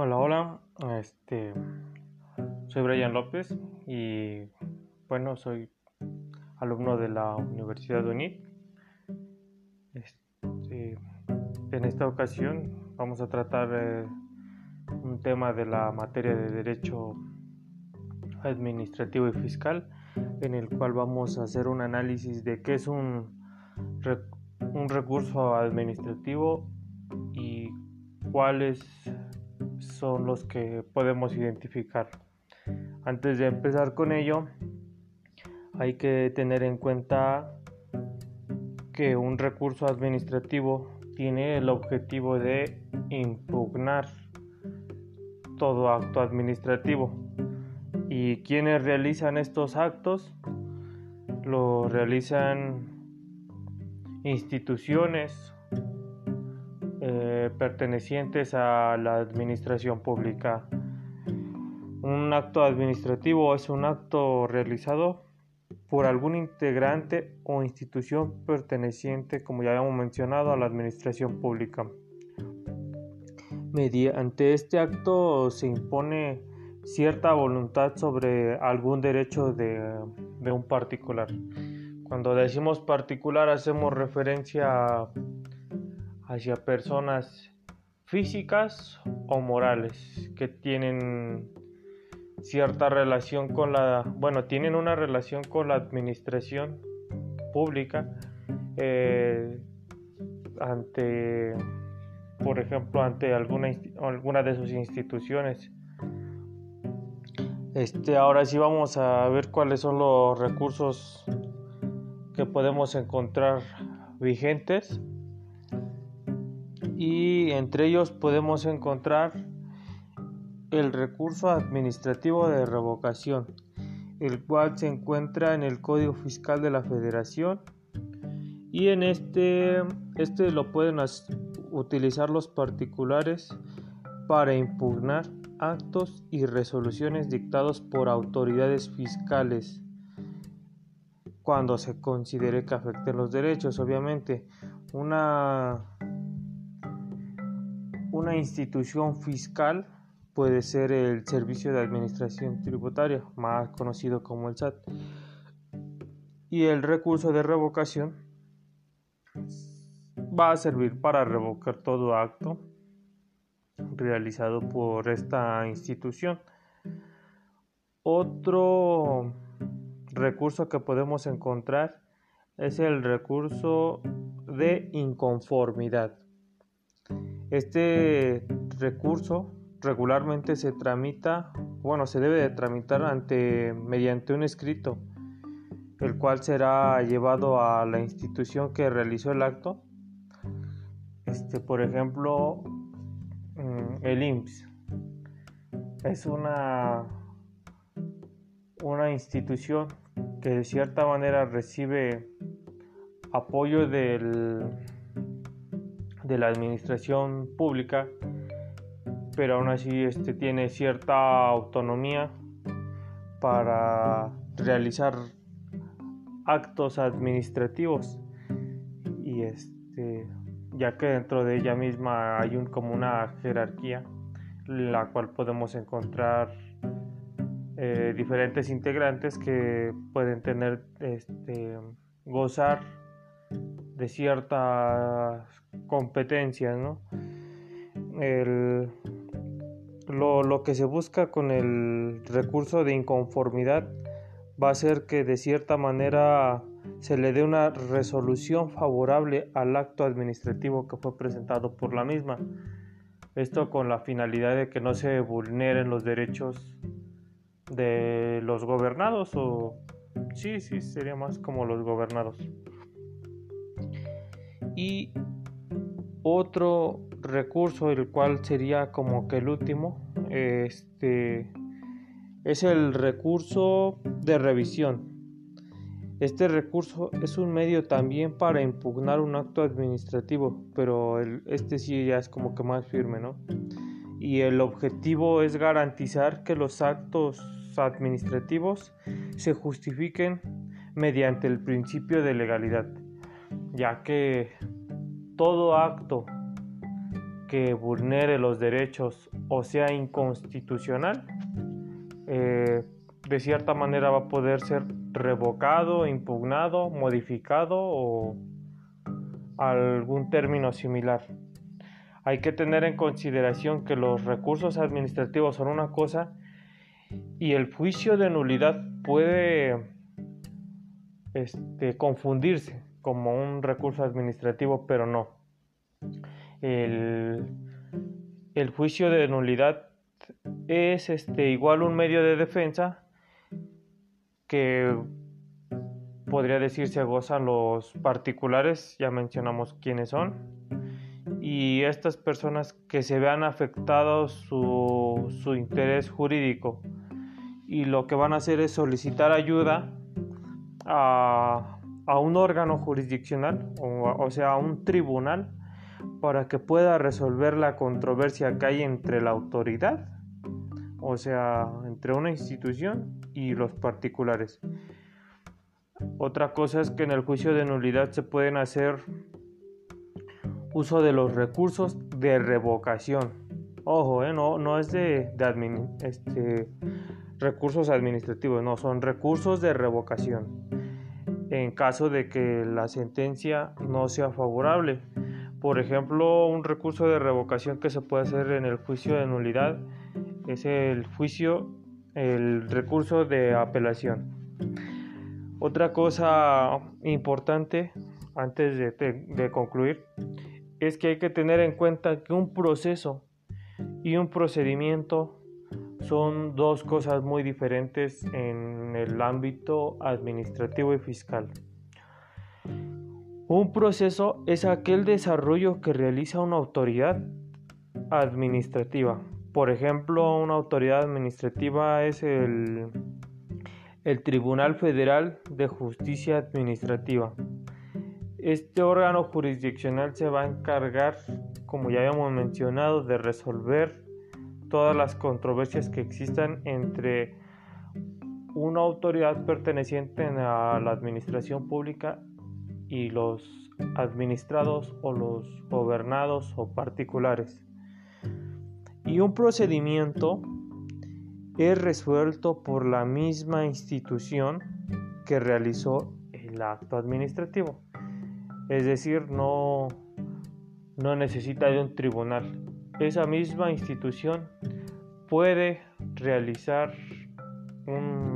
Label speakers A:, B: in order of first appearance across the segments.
A: Hola, hola. Este, soy Brian López y bueno, soy alumno de la Universidad de UNIT. Este, en esta ocasión vamos a tratar eh, un tema de la materia de Derecho Administrativo y Fiscal, en el cual vamos a hacer un análisis de qué es un, un recurso administrativo y cuáles son los que podemos identificar. Antes de empezar con ello, hay que tener en cuenta que un recurso administrativo tiene el objetivo de impugnar todo acto administrativo. ¿Y quienes realizan estos actos? Lo realizan instituciones eh, pertenecientes a la administración pública. Un acto administrativo es un acto realizado por algún integrante o institución perteneciente, como ya habíamos mencionado, a la administración pública. Mediante este acto se impone cierta voluntad sobre algún derecho de, de un particular. Cuando decimos particular hacemos referencia a hacia personas físicas o morales que tienen cierta relación con la, bueno, tienen una relación con la administración pública eh, ante, por ejemplo, ante alguna, alguna de sus instituciones. Este, ahora sí vamos a ver cuáles son los recursos que podemos encontrar vigentes y entre ellos podemos encontrar el recurso administrativo de revocación, el cual se encuentra en el Código Fiscal de la Federación y en este, este lo pueden utilizar los particulares para impugnar actos y resoluciones dictados por autoridades fiscales cuando se considere que afecten los derechos. Obviamente, una una institución fiscal puede ser el Servicio de Administración Tributaria, más conocido como el SAT. Y el recurso de revocación va a servir para revocar todo acto realizado por esta institución. Otro recurso que podemos encontrar es el recurso de inconformidad. Este recurso regularmente se tramita, bueno, se debe de tramitar ante mediante un escrito, el cual será llevado a la institución que realizó el acto. Este, por ejemplo, mm, el IMSS es una una institución que de cierta manera recibe apoyo del de la administración pública, pero aún así este, tiene cierta autonomía para realizar actos administrativos. Y este ya que dentro de ella misma hay un, como una jerarquía la cual podemos encontrar eh, diferentes integrantes que pueden tener este gozar de ciertas competencias, ¿no? lo, lo que se busca con el recurso de inconformidad va a ser que de cierta manera se le dé una resolución favorable al acto administrativo que fue presentado por la misma. Esto con la finalidad de que no se vulneren los derechos de los gobernados o sí, sí, sería más como los gobernados. Y otro recurso, el cual sería como que el último, este, es el recurso de revisión. Este recurso es un medio también para impugnar un acto administrativo, pero este sí ya es como que más firme, ¿no? Y el objetivo es garantizar que los actos administrativos se justifiquen mediante el principio de legalidad ya que todo acto que vulnere los derechos o sea inconstitucional, eh, de cierta manera va a poder ser revocado, impugnado, modificado o algún término similar. Hay que tener en consideración que los recursos administrativos son una cosa y el juicio de nulidad puede este, confundirse como un recurso administrativo, pero no. El, juicio de nulidad es este, igual un medio de defensa que podría decirse gozan los particulares, ya mencionamos quiénes son, y estas personas que se vean afectados su, su interés jurídico y lo que van a hacer es solicitar ayuda a, a un órgano jurisdiccional, o, sea, a un tribunal, para que pueda resolver la controversia que hay entre la autoridad, o sea, entre una institución y los particulares. Otra cosa es que en el juicio de nulidad se pueden hacer uso de los recursos de revocación. Ojo, eh, no, no es de, de este, recursos administrativos, no, son recursos de revocación en caso de que la sentencia no sea favorable. Por ejemplo, un recurso de revocación que se puede hacer en el juicio de nulidad es el juicio, el recurso de apelación. Otra cosa importante antes de, de concluir es que hay que tener en cuenta que un proceso y un procedimiento son dos cosas muy diferentes en el ámbito administrativo y fiscal. Un proceso es aquel desarrollo que realiza una autoridad administrativa. Por ejemplo, una autoridad administrativa es el, el Tribunal Federal de Justicia Administrativa. Este órgano jurisdiccional se va a encargar, como ya habíamos mencionado, de resolver todas las controversias que existan entre una autoridad perteneciente a la administración pública y los administrados o los gobernados o particulares. Y un procedimiento es resuelto por la misma institución que realizó el acto administrativo. Es decir, no, no necesita de un tribunal esa misma institución puede realizar un,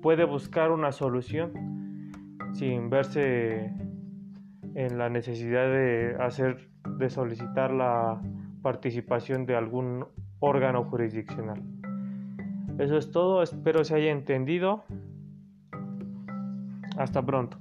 A: puede buscar una solución sin verse en la necesidad de hacer de solicitar la participación de algún órgano jurisdiccional. Eso es todo, espero se haya entendido. Hasta pronto.